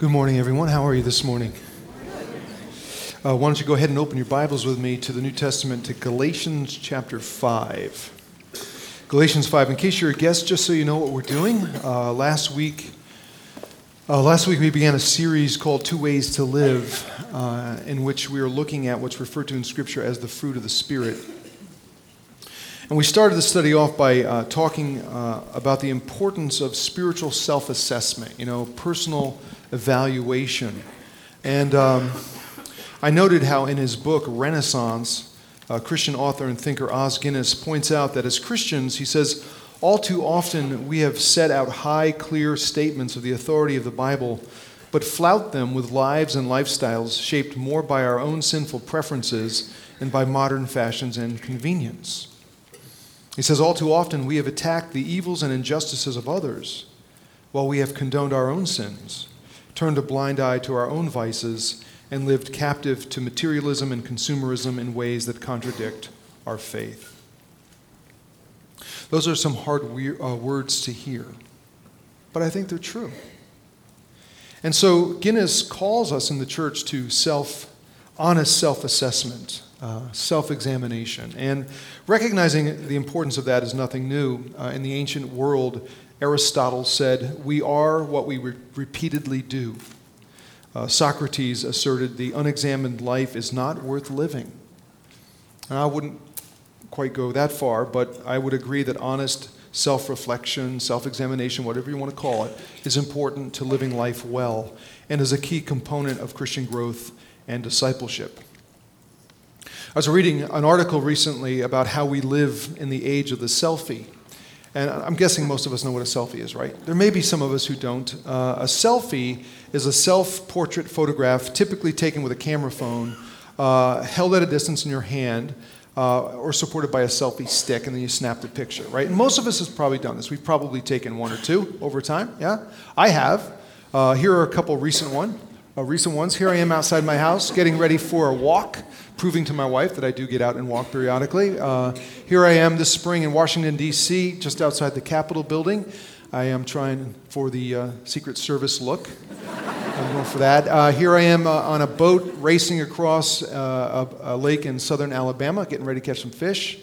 Good morning, everyone. How are you this morning? Uh, why don't you go ahead and open your Bibles with me to the New Testament to Galatians chapter 5. Galatians 5. In case you're a guest, just so you know what we're doing, uh, last week. Uh, last week we began a series called Two Ways to Live, uh, in which we are looking at what's referred to in Scripture as the fruit of the Spirit. And we started the study off by uh, talking uh, about the importance of spiritual self assessment, you know, personal evaluation. And um, I noted how in his book, Renaissance, uh, Christian author and thinker Os Guinness points out that as Christians, he says, all too often we have set out high, clear statements of the authority of the Bible, but flout them with lives and lifestyles shaped more by our own sinful preferences and by modern fashions and convenience. He says, All too often we have attacked the evils and injustices of others while we have condoned our own sins turned a blind eye to our own vices, and lived captive to materialism and consumerism in ways that contradict our faith. Those are some hard we- uh, words to hear, but I think they're true. And so Guinness calls us in the church to self, honest self assessment, uh, self examination. And recognizing the importance of that is nothing new. Uh, in the ancient world, Aristotle said, We are what we re- repeatedly do. Uh, Socrates asserted the unexamined life is not worth living. And I wouldn't quite go that far, but I would agree that honest self reflection, self examination, whatever you want to call it, is important to living life well and is a key component of Christian growth and discipleship. I was reading an article recently about how we live in the age of the selfie. And I'm guessing most of us know what a selfie is, right? There may be some of us who don't. Uh, a selfie is a self portrait photograph, typically taken with a camera phone, uh, held at a distance in your hand, uh, or supported by a selfie stick, and then you snap the picture, right? And most of us have probably done this. We've probably taken one or two over time, yeah? I have. Uh, here are a couple recent one, uh, recent ones. Here I am outside my house getting ready for a walk proving to my wife that I do get out and walk periodically. Uh, here I am this spring in Washington, D.C., just outside the Capitol building. I am trying for the uh, Secret Service look. I'm going for that. Uh, here I am uh, on a boat racing across uh, a, a, lake in southern Alabama, getting ready to catch some fish.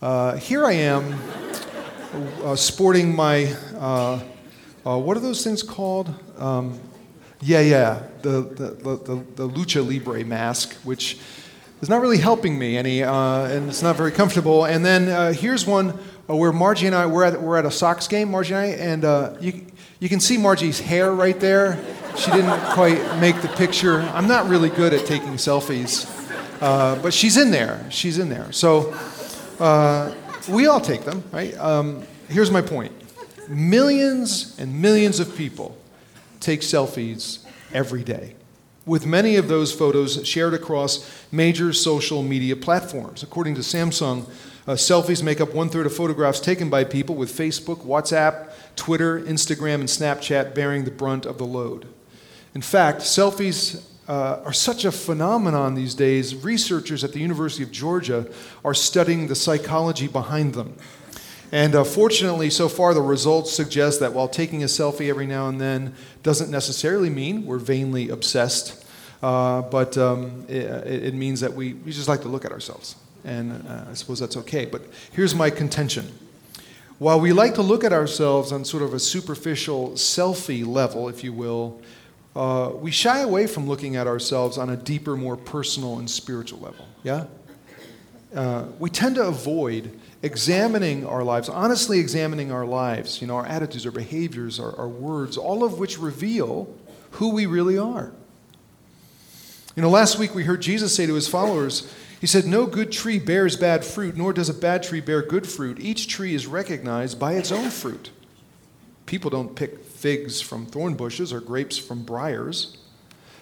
Uh, here I am sporting my, what are those things called? Um, yeah, yeah, the, the, the, the, Lucha Libre mask, which is not really helping me any, uh, and it's not very comfortable. And then uh, here's one uh, where Margie and I we're at we're at a Sox game, Margie and I, and uh, you you can see Margie's hair right there. She didn't quite make the picture. I'm not really good at taking selfies, uh, but she's in there. She's in there. So uh, we all take them, right? Um, here's my point: millions and millions of people take selfies every day with many of those photos shared across major social media platforms. According to Samsung, uh, selfies make up one third of photographs taken by people, with Facebook, WhatsApp, Twitter, Instagram, and Snapchat bearing the brunt of the load. In fact, selfies uh, are such a phenomenon these days, researchers at the University of Georgia are studying the psychology behind them. And uh, fortunately, so far, the results suggest that while taking a selfie every now and then doesn't necessarily mean we're vainly obsessed, uh, but um, it, it, means that we, we just like to look at ourselves. And uh, I suppose that's okay. But here's my contention. While we like to look at ourselves on sort of a superficial selfie level, if you will, uh, we shy away from looking at ourselves on a deeper, more personal and spiritual level. Yeah? Uh, we tend to avoid examining our lives, honestly examining our lives, you know, our attitudes, our behaviors, our, our words, all of which reveal who we really are. You know, last week we heard Jesus say to his followers, He said, No good tree bears bad fruit, nor does a bad tree bear good fruit. Each tree is recognized by its own fruit. People don't pick figs from thorn bushes or grapes from briars.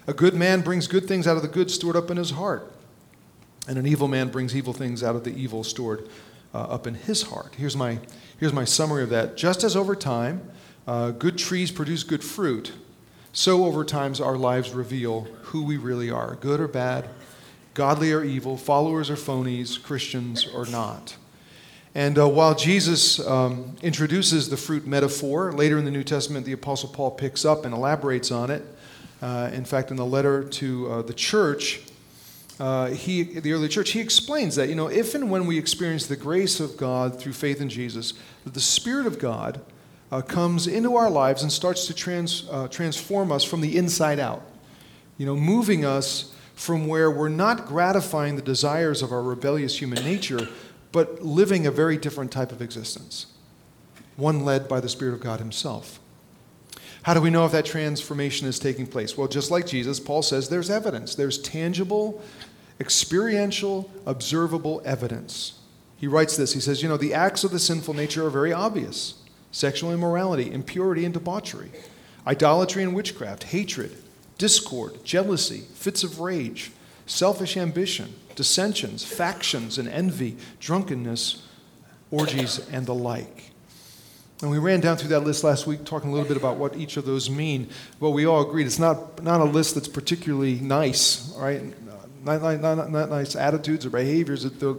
A good man brings good things out of the good stored up in his heart, and an evil man brings evil things out of the evil stored uh, up in his heart. Here's my, here's my summary of that. Just as over time, uh, good trees produce good fruit, so over time our lives reveal who we really are good or bad, godly or evil, followers or phonies, Christians or not. And uh, while Jesus um, introduces the fruit metaphor, later in the New Testament, the Apostle Paul picks up and elaborates on it. Uh, in fact, in the letter to uh, the church, uh, he, the early church, he explains that, you know, if and when we experience the grace of God through faith in Jesus, that the Spirit of God uh, comes into our lives and starts to trans, uh, transform us from the inside out, you know, moving us from where we're not gratifying the desires of our rebellious human nature, but living a very different type of existence, one led by the Spirit of God Himself. How do we know if that transformation is taking place? Well, just like Jesus, Paul says there's evidence. There's tangible, experiential, observable evidence. He writes this He says, You know, the acts of the sinful nature are very obvious sexual immorality, impurity and debauchery, idolatry and witchcraft, hatred, discord, jealousy, fits of rage, selfish ambition, dissensions, factions, and envy, drunkenness, orgies, and the like. And we ran down through that list last week, talking a little bit about what each of those mean. Well, we all agreed it's not, not a list that's particularly nice, right? Not, not, not, not nice attitudes or behaviors. I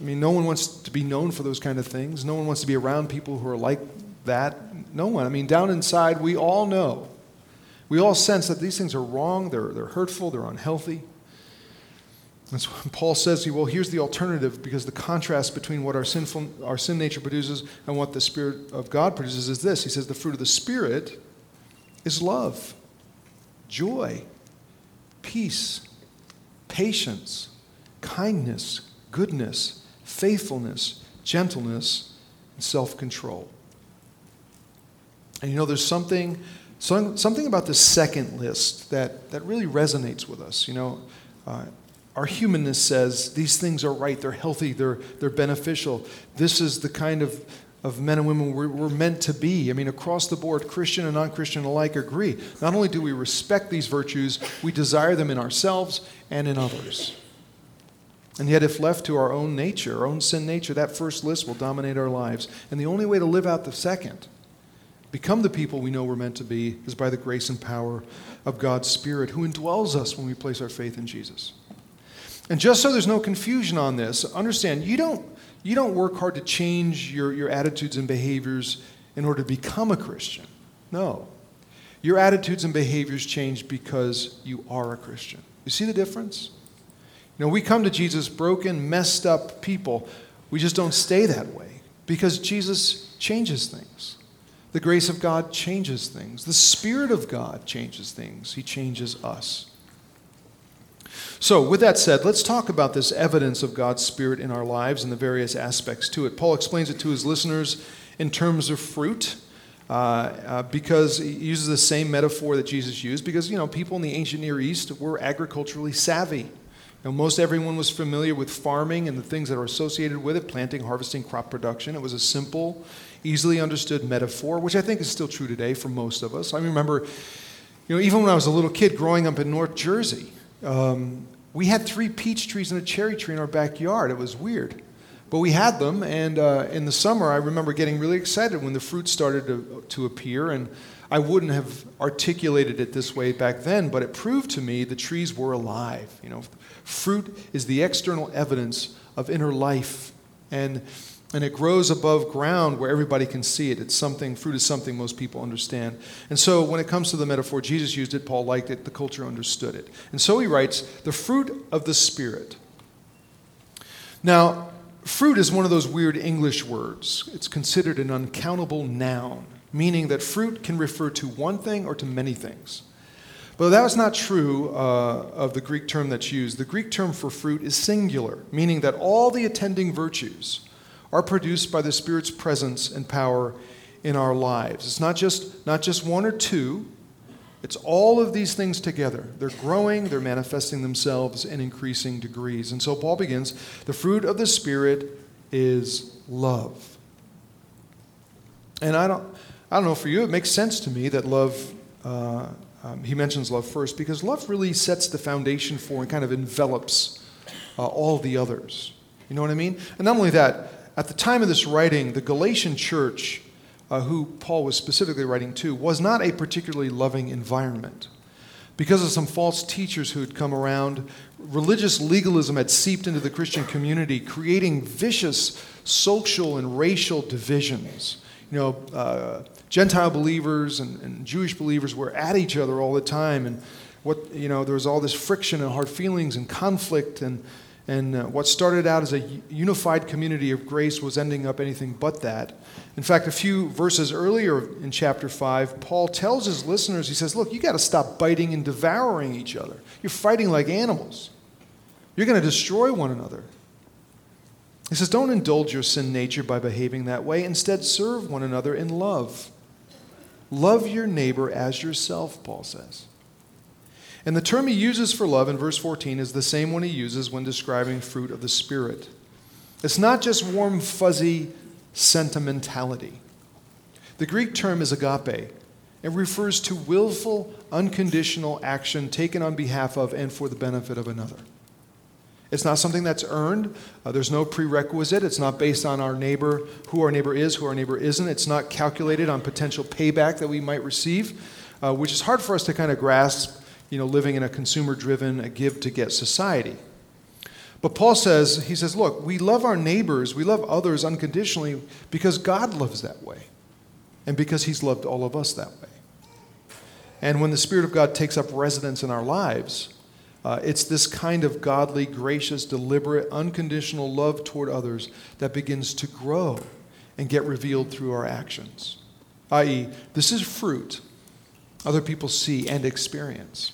mean, no one wants to be known for those kind of things. No one wants to be around people who are like that. No one. I mean, down inside, we all know. We all sense that these things are wrong, they're, they're hurtful, they're unhealthy. And Paul says, well, here's the alternative because the contrast between what our, sinful, our sin nature produces and what the Spirit of God produces is this. He says, the fruit of the Spirit is love, joy, peace, patience, kindness, goodness, faithfulness, gentleness, and self control. And you know, there's something, something about the second list that, that really resonates with us. You know, uh, our humanness says these things are right, they're healthy, they're, they're beneficial. This is the kind of, of men and women we're, we're meant to be. I mean, across the board, Christian and non Christian alike agree. Not only do we respect these virtues, we desire them in ourselves and in others. And yet, if left to our own nature, our own sin nature, that first list will dominate our lives. And the only way to live out the second, become the people we know we're meant to be, is by the grace and power of God's Spirit who indwells us when we place our faith in Jesus. And just so there's no confusion on this, understand you don't, you don't work hard to change your, your attitudes and behaviors in order to become a Christian. No. Your attitudes and behaviors change because you are a Christian. You see the difference? You know, we come to Jesus broken, messed up people. We just don't stay that way because Jesus changes things. The grace of God changes things. The Spirit of God changes things. He changes us. So, with that said, let's talk about this evidence of God's Spirit in our lives and the various aspects to it. Paul explains it to his listeners in terms of fruit. Uh, uh, because he uses the same metaphor that Jesus used, because you know people in the ancient Near East were agriculturally savvy. You know, most everyone was familiar with farming and the things that are associated with it, planting, harvesting, crop production. It was a simple, easily understood metaphor, which I think is still true today for most of us. I remember, you know, even when I was a little kid growing up in North Jersey, um, we had three peach trees and a cherry tree in our backyard. It was weird. But we had them, and uh, in the summer, I remember getting really excited when the fruit started to, to appear. And I wouldn't have articulated it this way back then, but it proved to me the trees were alive. You know, fruit is the external evidence of inner life. And and it grows above ground where everybody can see it. It's something, fruit is something most people understand. And so when it comes to the metaphor, Jesus used it, Paul liked it, the culture understood it. And so he writes, the fruit of the Spirit. Now, fruit is one of those weird English words. It's considered an uncountable noun, meaning that fruit can refer to one thing or to many things. But that was not true uh, of the Greek term that's used. The Greek term for fruit is singular, meaning that all the attending virtues, are produced by the Spirit's presence and power in our lives. It's not just, not just one or two, it's all of these things together. They're growing, they're manifesting themselves in increasing degrees. And so Paul begins the fruit of the Spirit is love. And I don't, I don't know for you, it makes sense to me that love, uh, um, he mentions love first, because love really sets the foundation for and kind of envelops uh, all the others. You know what I mean? And not only that, at the time of this writing, the Galatian church, uh, who Paul was specifically writing to, was not a particularly loving environment. Because of some false teachers who had come around, religious legalism had seeped into the Christian community, creating vicious social and racial divisions. you know, uh, Gentile believers and, and Jewish believers were at each other all the time. And what, you know, there was all this friction and hard feelings and conflict. And, and uh, what started out as a unified community of grace was ending up anything but that. In fact, a few verses earlier in chapter 5, Paul tells his listeners, he says, Look, you got to stop biting and devouring each other. You're fighting like animals, you're going to destroy one another. He says, Don't indulge your sin nature by behaving that way. Instead, serve one another in love. Love your neighbor as yourself, Paul says. And the term he uses for love in verse 14 is the same one he uses when describing fruit of the Spirit. It's not just warm, fuzzy sentimentality. The Greek term is agape. It refers to willful, unconditional action taken on behalf of and for the benefit of another. It's not something that's earned. Uh, there's no prerequisite. It's not based on our neighbor, who our neighbor is, who our neighbor isn't. It's not calculated on potential payback that we might receive, uh, which is hard for us to kind of grasp, you know, living in a consumer driven, a give to get society. But Paul says, he says, look, we love our neighbors, we love others unconditionally because God loves that way and because he's loved all of us that way. And when the Spirit of God takes up residence in our lives, uh, it's this kind of godly, gracious, deliberate, unconditional love toward others that begins to grow and get revealed through our actions. I.e., this is fruit other people see and experience.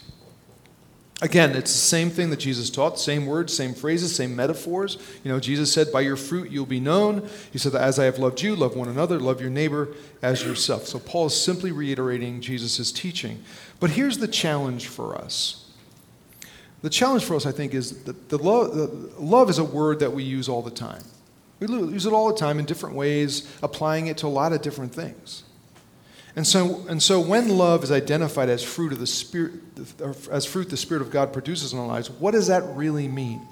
Again, it's the same thing that Jesus taught, same words, same phrases, same metaphors. You know, Jesus said, By your fruit you'll be known. He said, As I have loved you, love one another, love your neighbor as yourself. So Paul is simply reiterating Jesus' teaching. But here's the challenge for us the challenge for us, I think, is that the love, the love is a word that we use all the time. We use it all the time in different ways, applying it to a lot of different things. And so, and so when love is identified as fruit of the Spirit, as fruit the Spirit of God produces in our lives, what does that really mean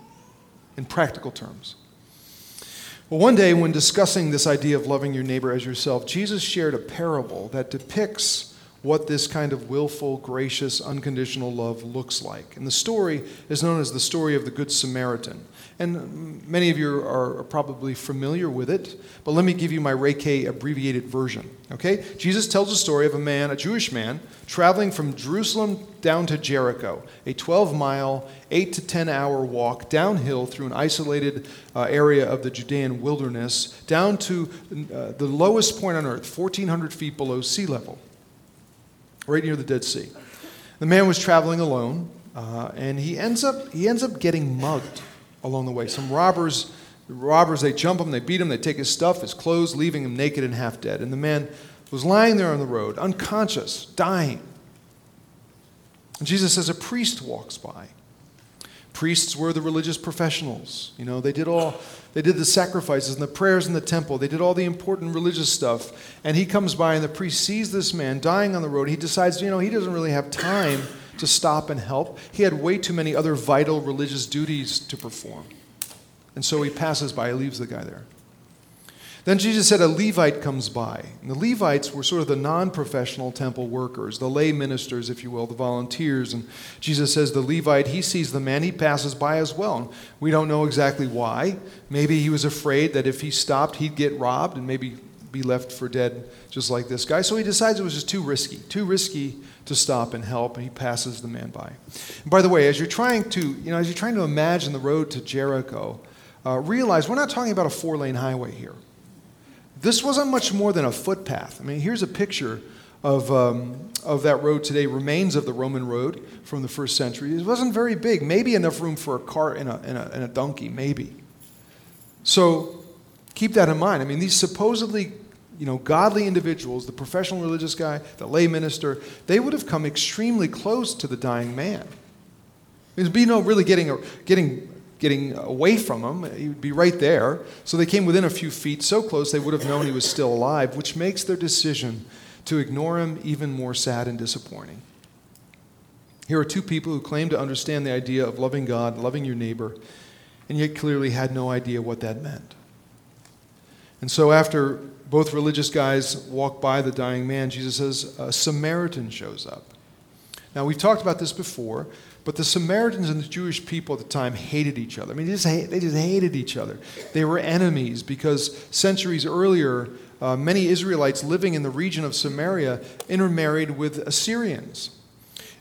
in practical terms? Well, one day when discussing this idea of loving your neighbor as yourself, Jesus shared a parable that depicts what this kind of willful, gracious, unconditional love looks like. And the story is known as the story of the Good Samaritan. And many of you are probably familiar with it, but let me give you my Reiki abbreviated version. Okay? Jesus tells the story of a man, a Jewish man, traveling from Jerusalem down to Jericho, a 12 mile, 8 to 10 hour walk downhill through an isolated uh, area of the Judean wilderness, down to uh, the lowest point on earth, 1,400 feet below sea level right near the Dead Sea. The man was traveling alone, uh, and he ends up he ends up getting mugged along the way. Some robbers, robbers, they jump him, they beat him, they take his stuff, his clothes, leaving him naked and half dead. And the man was lying there on the road, unconscious, dying. And Jesus says a priest walks by. Priests were the religious professionals. You know, they did all they did the sacrifices and the prayers in the temple. They did all the important religious stuff. And he comes by and the priest sees this man dying on the road. He decides, you know, he doesn't really have time to stop and help. He had way too many other vital religious duties to perform. And so he passes by, he leaves the guy there. Then Jesus said a Levite comes by. And the Levites were sort of the non professional temple workers, the lay ministers, if you will, the volunteers. And Jesus says the Levite, he sees the man, he passes by as well. And we don't know exactly why. Maybe he was afraid that if he stopped, he'd get robbed and maybe be left for dead just like this guy. So he decides it was just too risky, too risky to stop and help, and he passes the man by. And by the way, as you're trying to, you know, as you're trying to imagine the road to Jericho, uh, realize we're not talking about a four lane highway here. This wasn't much more than a footpath. I mean, here's a picture of, um, of that road today, remains of the Roman road from the first century. It wasn't very big, maybe enough room for a cart and a, and a, and a donkey, maybe. So keep that in mind. I mean, these supposedly you know, godly individuals, the professional religious guy, the lay minister, they would have come extremely close to the dying man. There'd be no really getting, getting getting away from him. He would be right there. So they came within a few feet, so close they would have known he was still alive, which makes their decision to ignore him even more sad and disappointing. Here are two people who claim to understand the idea of loving God, loving your neighbor, and yet clearly had no idea what that meant. And so, after both religious guys walk by the dying man, Jesus says a Samaritan shows up. Now, we've talked about this before, but the Samaritans and the Jewish people at the time hated each other. I mean, they just, hate, they just hated each other. They were enemies because centuries earlier, uh, many Israelites living in the region of Samaria intermarried with Assyrians.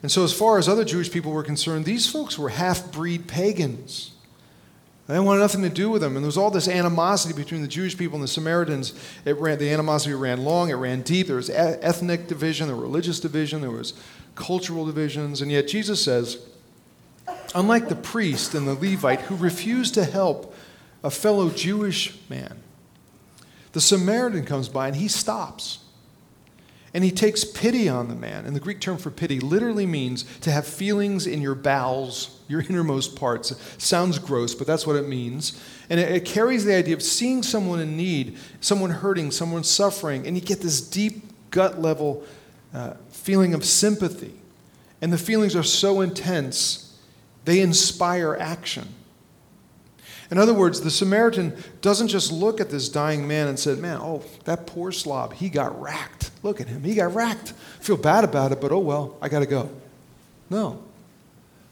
And so, as far as other Jewish people were concerned, these folks were half breed pagans. They wanted nothing to do with them. And there was all this animosity between the Jewish people and the Samaritans. It ran, the animosity ran long, it ran deep. There was ethnic division, there was religious division, there was cultural divisions. And yet Jesus says, unlike the priest and the Levite who refused to help a fellow Jewish man, the Samaritan comes by and he stops. And he takes pity on the man. And the Greek term for pity literally means to have feelings in your bowels, your innermost parts. It sounds gross, but that's what it means. And it, carries the idea of seeing someone in need, someone hurting, someone suffering, and you get this deep gut level uh, feeling of sympathy. And the feelings are so intense, they inspire action. In other words, the Samaritan doesn't just look at this dying man and said, Man, oh, that poor slob, he got racked. Look at him, he got racked. I feel bad about it, but oh well, I got to go. No.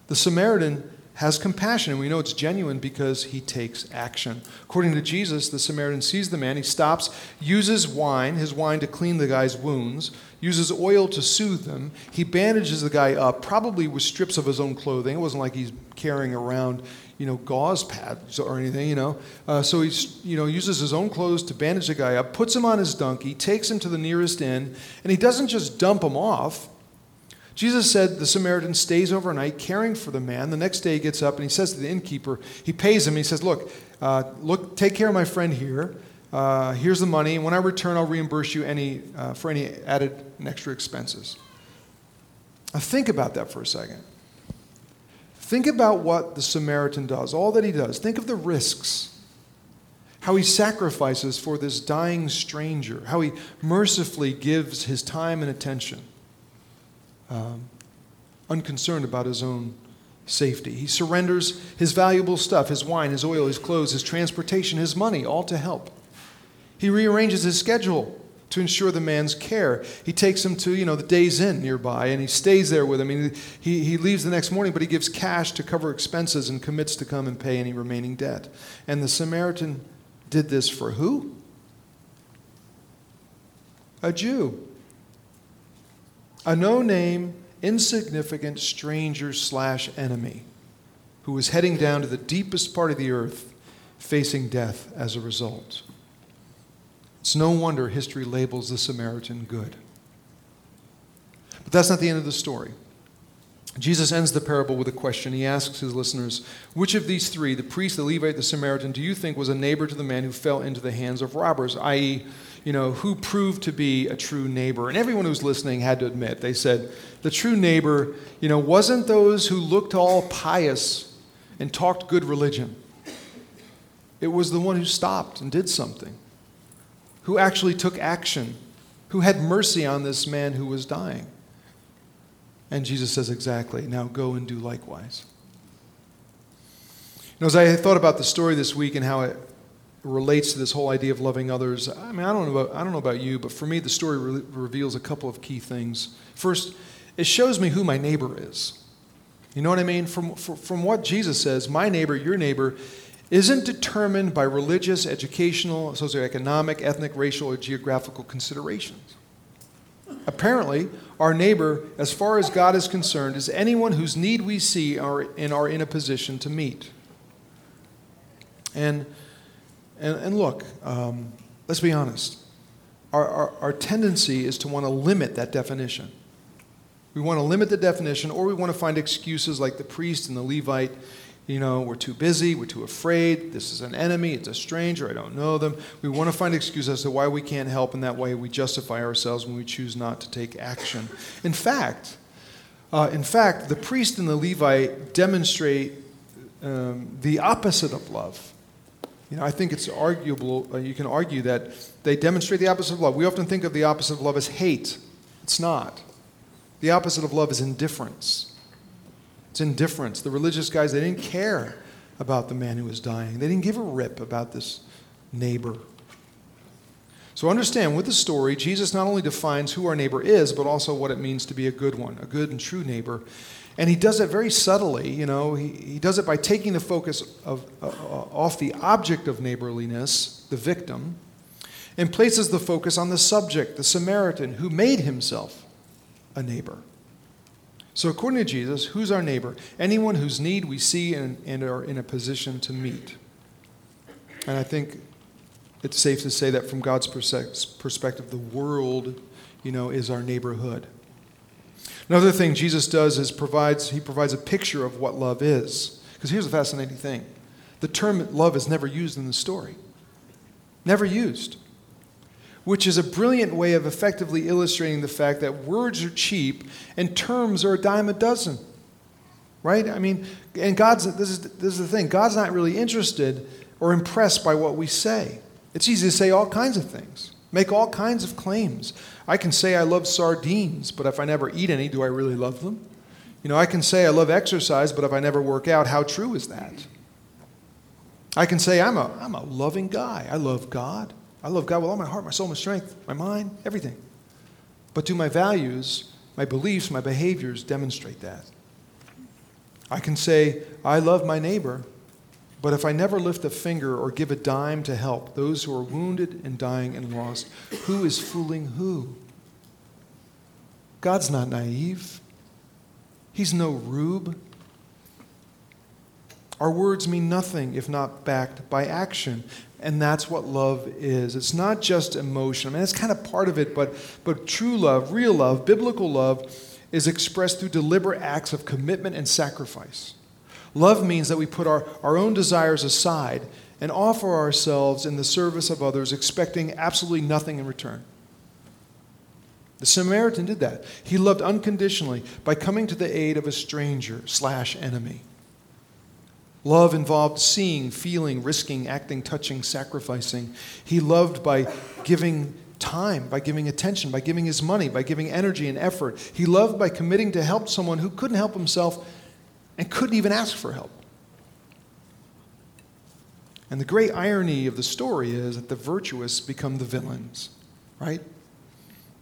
The Samaritan has compassion, and we know it's genuine because he takes action. According to Jesus, the Samaritan sees the man, he stops, uses wine, his wine to clean the guy's wounds, uses oil to soothe them. He bandages the guy up, probably with strips of his own clothing. It wasn't like he's carrying around you know, gauze pads or anything, you know. Uh, so he, you know, uses his own clothes to bandage the guy up, puts him on his donkey, takes him to the nearest inn, and he doesn't just dump him off. Jesus said the Samaritan stays overnight caring for the man. The next day he gets up and he says to the innkeeper, he pays him, he says, Look, uh, look take care of my friend here. Uh, here's the money. When I return, I'll reimburse you any, uh, for any added and extra expenses. Now, think about that for a second. Think about what the Samaritan does, all that he does. Think of the risks, how he sacrifices for this dying stranger, how he mercifully gives his time and attention, um, unconcerned about his own safety. He surrenders his valuable stuff, his wine, his oil, his clothes, his transportation, his money, all to help. He rearranges his schedule to ensure the man's care. He takes him to, you know, the Days Inn nearby and he stays there with him. And he, he leaves the next morning, but he gives cash to cover expenses and commits to come and pay any remaining debt. And the Samaritan did this for who? A Jew. A no name, insignificant stranger slash enemy who was heading down to the deepest part of the earth facing death as a result. It's no wonder history labels the Samaritan good. But that's not the end of the story. Jesus ends the parable with a question. He asks his listeners, Which of these three, the priest, the Levite, the Samaritan, do you think was a neighbor to the man who fell into the hands of robbers? i.e., you know, who proved to be a true neighbor? And everyone who's listening had to admit, they said, the true neighbor, you know, wasn't those who looked all pious and talked good religion. It was the one who stopped and did something who actually took action, who had mercy on this man who was dying. And Jesus says, Exactly. Now go and do likewise. You know, as I thought about the story this week and how it relates to this whole idea of loving others, I mean, I don't know about, I don't know about you, but for me, the story re- reveals a couple of key things. First, it shows me who my neighbor is. You know what I mean? From, from what Jesus says, my neighbor, your neighbor, isn't determined by religious, educational, socioeconomic, ethnic, racial, or geographical considerations. Apparently, our neighbor, as far as God is concerned, is anyone whose need we see are, and are in a position to meet. And, and, and look, um, let's be honest. Our, our, our tendency is to want to limit that definition. We want to limit the definition, or we want to find excuses like the priest and the Levite you know, we're too busy, we're too afraid, this is an enemy, it's a stranger, I don't know them. We want to find excuses as to why we can't help, and that way we justify ourselves when we choose not to take action. In fact, uh, in fact, the priest and the Levite demonstrate um, the opposite of love. You know, I think it's arguable, uh, you can argue that they demonstrate the opposite of love. We often think of the opposite of love as hate. It's not. The opposite of love is indifference. It's indifference. The religious guys, they didn't care about the man who was dying, they didn't give a rip about this neighbor. So understand with the story, Jesus not only defines who our neighbor is, but also what it means to be a good one, a good and true neighbor. And he does it very subtly, you know, he, he does it by taking the focus of, uh, off the object of neighborliness, the victim, and places the focus on the subject, the Samaritan, who made himself a neighbor. So, according to Jesus, who's our neighbor? Anyone whose need we see and, and are in a position to meet. And I think it's safe to say that from God's perspective, the world, you know, is our neighborhood. Another thing Jesus does is provides he provides a picture of what love is. Because here's the fascinating thing. The term love is never used in the story. Never used. Which is a brilliant way of effectively illustrating the fact that words are cheap and terms are a dime a dozen. Right? I mean, and God's this is this is the thing. God's not really interested or impressed by what we say. It's easy to say all kinds of things, make all kinds of claims. I can say I love sardines, but if I never eat any, do I really love them? You know, I can say I love exercise, but if I never work out, how true is that? I can say I'm a, I'm a loving guy. I love God. I love God with all my heart, my soul, my strength, my mind, everything. But do my values, my beliefs, my behaviors demonstrate that? I can say, I love my neighbor, but if I never lift a finger or give a dime to help those who are wounded and dying and lost, who is fooling who? God's not naive. He's no rube. Our words mean nothing if not backed by action. And that's what love is. It's not just emotion. I mean, it's kind of part of it, but, but true love, real love, biblical love, is expressed through deliberate acts of commitment and sacrifice. Love means that we put our, our own desires aside and offer ourselves in the service of others, expecting absolutely nothing in return. The Samaritan did that. He loved unconditionally by coming to the aid of a stranger slash enemy. Love involved seeing, feeling, risking, acting, touching, sacrificing. He loved by giving time, by giving attention, by giving his money, by giving energy and effort. He loved by committing to help someone who couldn't help himself and couldn't even ask for help. And the great irony of the story is that the virtuous become the villains, right?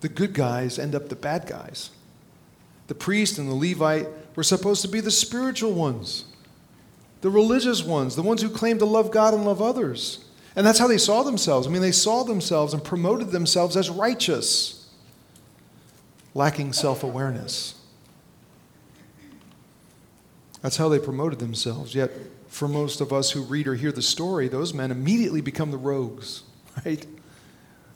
The good guys end up the bad guys. The priest and the Levite were supposed to be the spiritual ones, the religious ones, the ones who claim to love God and love others. And that's how they saw themselves. I mean, they saw themselves and promoted themselves as righteous, lacking self awareness. That's how they promoted themselves. Yet, for most of us who read or hear the story, those men immediately become the rogues, right?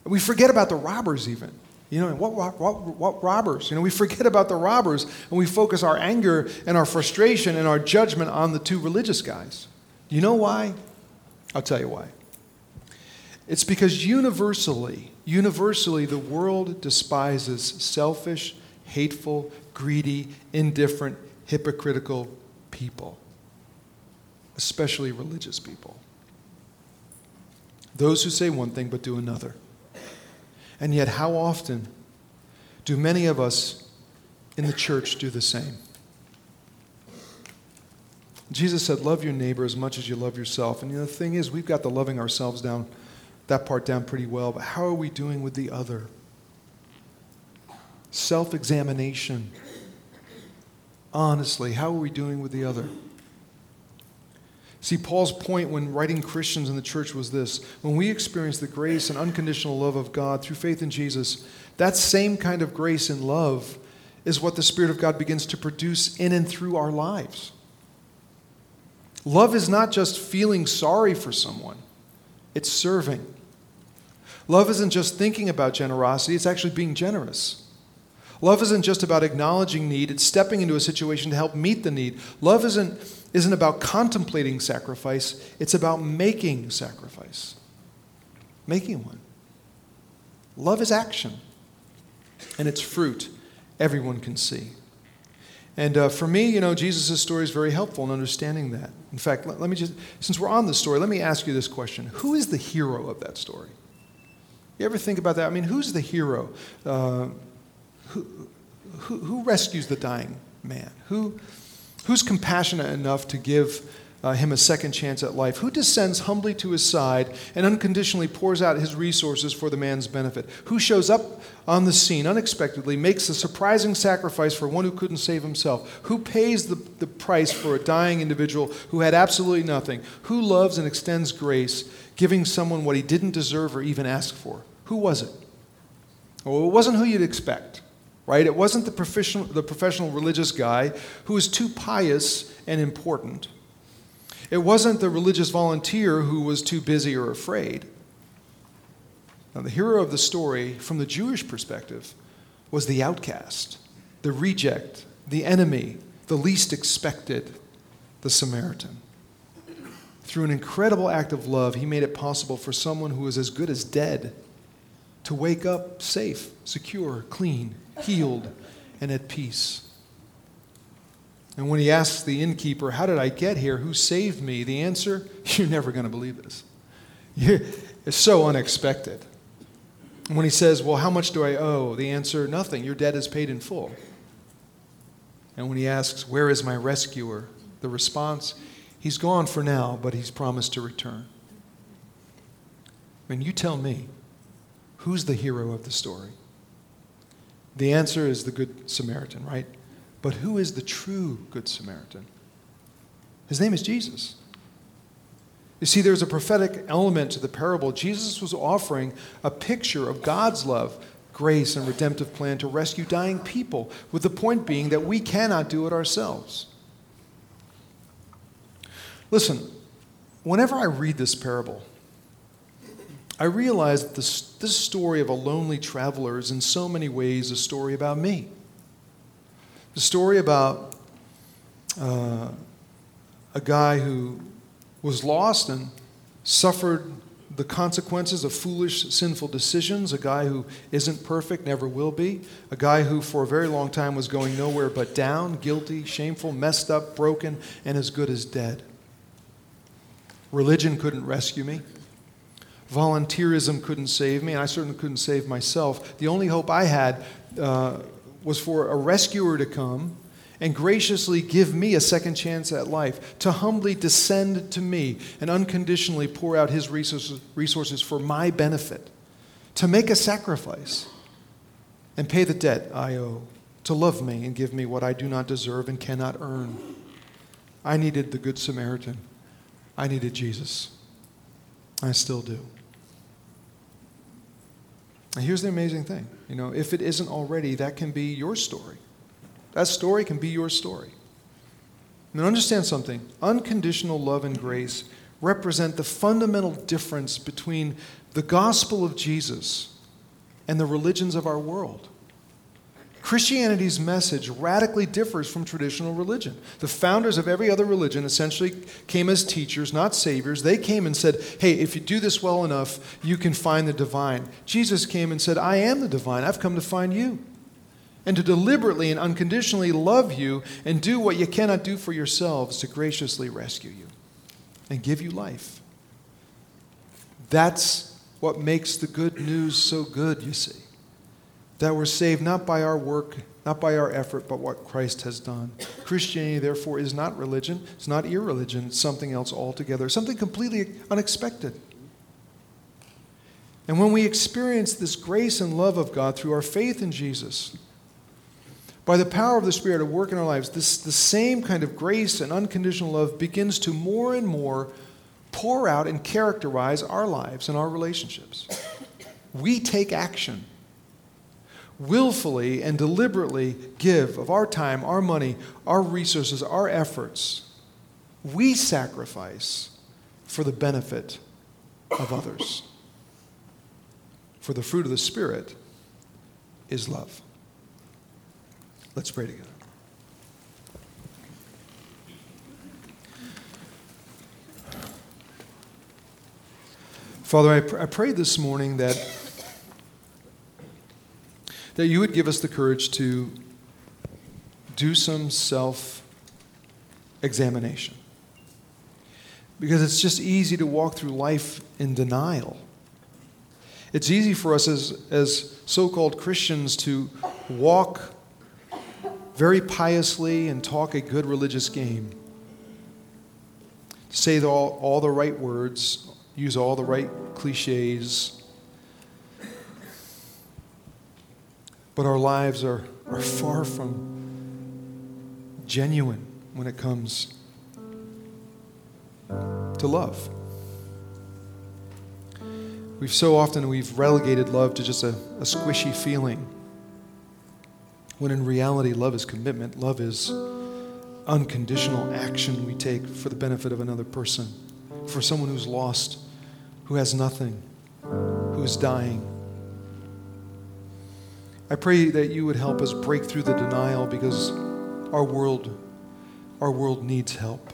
We forget about the robbers, even. You know, what, what, what, robbers? You know, we forget about the robbers and we focus our anger and our frustration and our judgment on the two religious guys. You know why? I'll tell you why. It's because universally, universally, the world despises selfish, hateful, greedy, indifferent, hypocritical people, especially religious people. Those who say one thing but do another. And yet, how often do many of us in the church do the same? Jesus said, Love your neighbor as much as you love yourself. And you know, the thing is, we've got the loving ourselves down, that part down pretty well, but how are we doing with the other? Self examination honestly, how are we doing with the other? See, Paul's point when writing Christians in the church was this when we experience the grace and unconditional love of God through faith in Jesus, that same kind of grace and love is what the Spirit of God begins to produce in and through our lives. Love is not just feeling sorry for someone, it's serving. Love isn't just thinking about generosity, it's actually being generous. Love isn't just about acknowledging need, it's stepping into a situation to help meet the need. Love isn't, isn't about contemplating sacrifice, it's about making sacrifice. Making one. Love is action, and its fruit everyone can see. And uh, for me, you know, Jesus' story is very helpful in understanding that. In fact, let, let, me just, since we're on the story, let me ask you this question Who is the hero of that story? You ever think about that? I mean, who's the hero? Uh, who, who, who rescues the dying man? Who, who's compassionate enough to give uh, him a second chance at life? Who descends humbly to his side and unconditionally pours out his resources for the man's benefit? Who shows up on the scene unexpectedly, makes a surprising sacrifice for one who couldn't save himself? Who pays the, the price for a dying individual who had absolutely nothing? Who loves and extends grace, giving someone what he didn't deserve or even ask for? Who was it? Well, it wasn't who you'd expect, right? It wasn't the professional, the professional religious guy who was too pious and important. It wasn't the religious volunteer who was too busy or afraid. Now, the hero of the story, from the Jewish perspective, was the outcast, the reject, the enemy, the least expected, the Samaritan. Through an incredible act of love, he made it possible for someone who was as good as dead to wake up safe, secure, clean, healed, and at peace. And when he asks the innkeeper, How did I get here? Who saved me? The answer, You're never going to believe this. It's so unexpected. And when he says, Well, how much do I owe? The answer, Nothing. Your debt is paid in full. And when he asks, Where is my rescuer? The response, He's gone for now, but he's promised to return. Mean, you tell me, who's the hero of the story? The answer is the Good Samaritan, right? But who is the true Good Samaritan? His name is Jesus. You see, there's a prophetic element to the parable. Jesus was offering a picture of God's love, grace, and redemptive plan to rescue dying people, with the point being that we cannot do it ourselves. Listen, whenever I read this parable, I realized that this, this story of a lonely traveler is in so many ways a story about me. The story about uh, a guy who was lost and suffered the consequences of foolish, sinful decisions, a guy who isn't perfect, never will be, a guy who for a very long time was going nowhere but down, guilty, shameful, messed up, broken, and as good as dead. Religion couldn't rescue me. Volunteerism couldn't save me, and I certainly couldn't save myself. The only hope I had uh, was for a rescuer to come and graciously give me a second chance at life, to humbly descend to me and unconditionally pour out his resources, resources for my benefit, to make a sacrifice and pay the debt I owe, to love me and give me what I do not deserve and cannot earn. I needed the Good Samaritan. I needed Jesus. I still do. And here's the amazing thing you know, if it isn't already, that can be your story. That story can be your story. And understand something unconditional love and grace represent the fundamental difference between the gospel of Jesus and the religions of our world. Christianity's message radically differs from traditional religion. The founders of every other religion essentially came as teachers, not saviors. They came and said, Hey, if you do this well enough, you can find the divine. Jesus came and said, I am the divine. I've come to find you. And to deliberately and unconditionally love you and do what you cannot do for yourselves to graciously rescue you and give you life. That's what makes the good news so good, you see that we're saved not by our work, not by our effort, but what Christ has done. Christianity, therefore, is not religion. It's not irreligion. It's something else altogether, something completely unexpected. And when we experience this grace and love of God through our faith in Jesus, by the power of the Spirit at work in our lives, this, the same kind of grace and unconditional love begins to more and more pour out and characterize our lives and our relationships. We take action willfully and deliberately give of our time, our money, our resources, our efforts, we sacrifice for the benefit of others. For the fruit of the Spirit is love. Let's pray together. Father, I, pr- I pray this morning that that you would give us the courage to do some self examination. Because it's just easy to walk through life in denial. It's easy for us as, as so called Christians to walk very piously and talk a good religious game. Say all, all the right words, use all the right cliches, but our lives are, are far from genuine when it comes to love. We've so often we've relegated love to just a, a squishy feeling. When in reality, love is commitment. Love is unconditional action we take for the benefit of another person, for someone who's lost, who has nothing, who is dying. I pray that you would help us break through the denial because our world, our world needs help.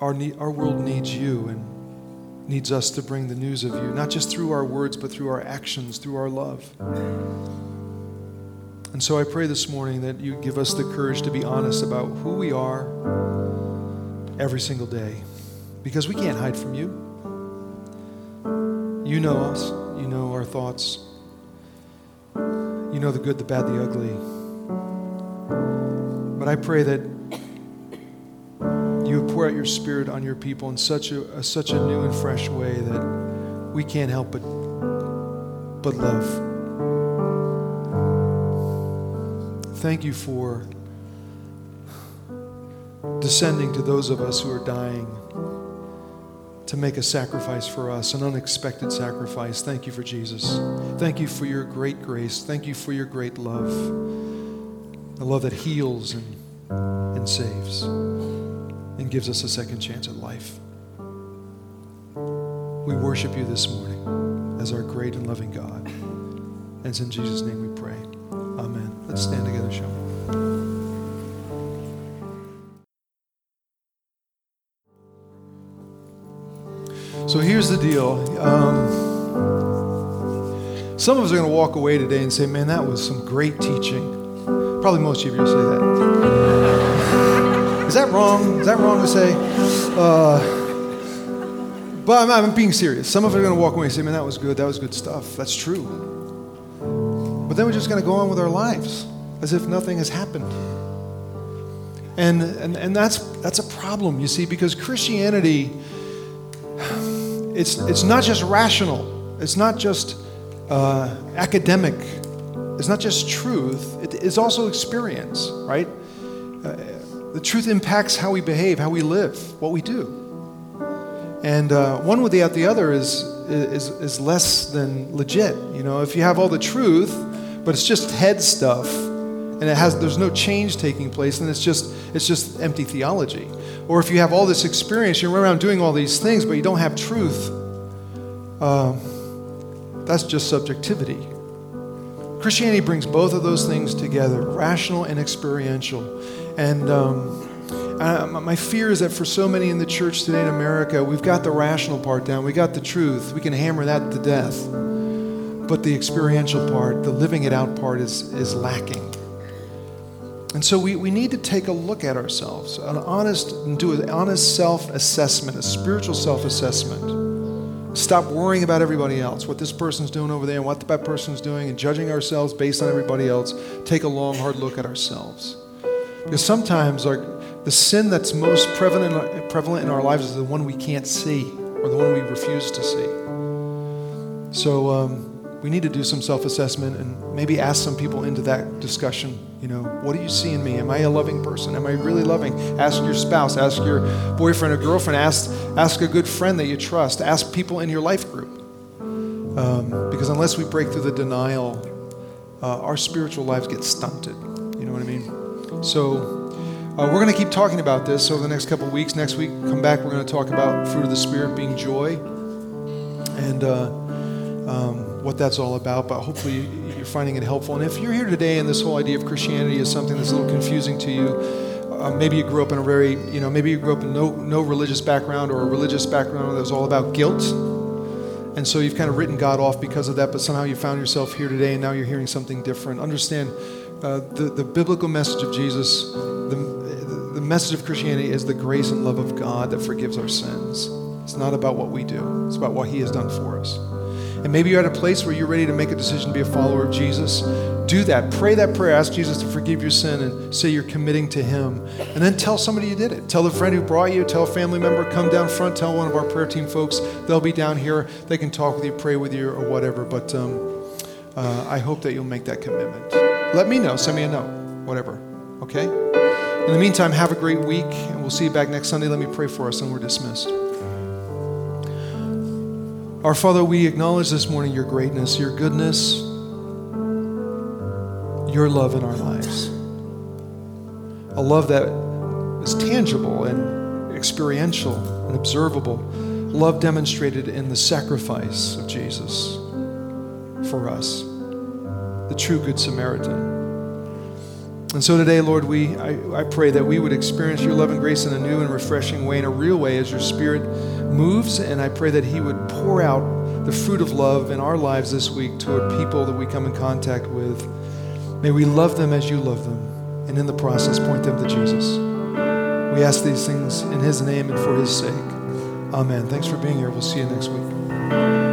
Our, need, our world needs you and needs us to bring the news of you, not just through our words, but through our actions, through our love. And so I pray this morning that you give us the courage to be honest about who we are every single day, because we can't hide from you. You know us, you know our thoughts, you know the good, the bad, the ugly. But I pray that you would pour out your spirit on your people in such a, a, such a new and fresh way that we can't help but, but love. Thank you for descending to those of us who are dying to make a sacrifice for us, an unexpected sacrifice. Thank you for Jesus. Thank you for your great grace. Thank you for your great love, a love that heals and, and saves and gives us a second chance at life. We worship you this morning as our great and loving God. And it's in Jesus' name we pray. Amen. Let's stand together, shall we? So here's the deal. Um, some of us are going to walk away today and say, man, that was some great teaching. Probably most of you will say that. Is that wrong? Is that wrong to say? Uh, but I'm, I'm, being serious. Some of us are going to walk away and say, man, that was good. That was good stuff. That's true. But then we're just going to go on with our lives as if nothing has happened. And, and, and that's, that's a problem, you see, because Christianity it's, it's not just rational, it's not just uh, academic, it's not just truth, it, it's also experience, right? Uh, the truth impacts how we behave, how we live, what we do. And uh, one without the other is, is, is less than legit. You know, if you have all the truth, but it's just head stuff, and it has there's no change taking place, and it's just it's just empty theology. Or if you have all this experience, you're around doing all these things, but you don't have truth, uh, that's just subjectivity. Christianity brings both of those things together rational and experiential. And um, my fear is that for so many in the church today in America, we've got the rational part down, we got the truth, we can hammer that to death. But the experiential part, the living it out part, is, is lacking. And so we, we need to take a look at ourselves, an honest, do an honest self assessment, a spiritual self assessment. Stop worrying about everybody else, what this person's doing over there and what that person's doing, and judging ourselves based on everybody else. Take a long, hard look at ourselves. Because sometimes our, the sin that's most prevalent, prevalent in our lives is the one we can't see or the one we refuse to see. So, um, we need to do some self assessment and maybe ask some people into that discussion. You know, what do you see in me? Am I a loving person? Am I really loving? Ask your spouse, ask your boyfriend or girlfriend, ask, ask a good friend that you trust, ask people in your life group. Um, because unless we break through the denial, uh, our spiritual lives get stunted. You know what I mean? So, uh, we're going to keep talking about this over the next couple weeks. Next week, come back, we're going to talk about fruit of the Spirit being joy. And, uh, um, what that's all about, but hopefully you're finding it helpful. And if you're here today and this whole idea of Christianity is something that's a little confusing to you, uh, maybe you grew up in a very, you know, maybe you grew up in no, no religious background or a religious background that was all about guilt. And so you've kind of written God off because of that, but somehow you found yourself here today and now you're hearing something different. Understand uh, the, the biblical message of Jesus, the, the message of Christianity is the grace and love of God that forgives our sins. It's not about what we do, it's about what He has done for us. And maybe you're at a place where you're ready to make a decision to be a follower of Jesus. Do that. Pray that prayer. Ask Jesus to forgive your sin and say you're committing to Him. And then tell somebody you did it. Tell the friend who brought you, tell a family member, come down front, tell one of our prayer team folks. They'll be down here. They can talk with you, pray with you, or whatever. But um, uh, I hope that you'll make that commitment. Let me know. Send me a note. Whatever. Okay? In the meantime, have a great week, and we'll see you back next Sunday. Let me pray for us, and we're dismissed. Our Father, we acknowledge this morning your greatness, your goodness, your love in our lives. A love that is tangible and experiential and observable. Love demonstrated in the sacrifice of Jesus for us, the true Good Samaritan. And so today, Lord, we, I, I pray that we would experience your love and grace in a new and refreshing way, in a real way, as your Spirit moves. And I pray that He would pour out the fruit of love in our lives this week toward people that we come in contact with. May we love them as you love them, and in the process, point them to Jesus. We ask these things in His name and for His sake. Amen. Thanks for being here. We'll see you next week.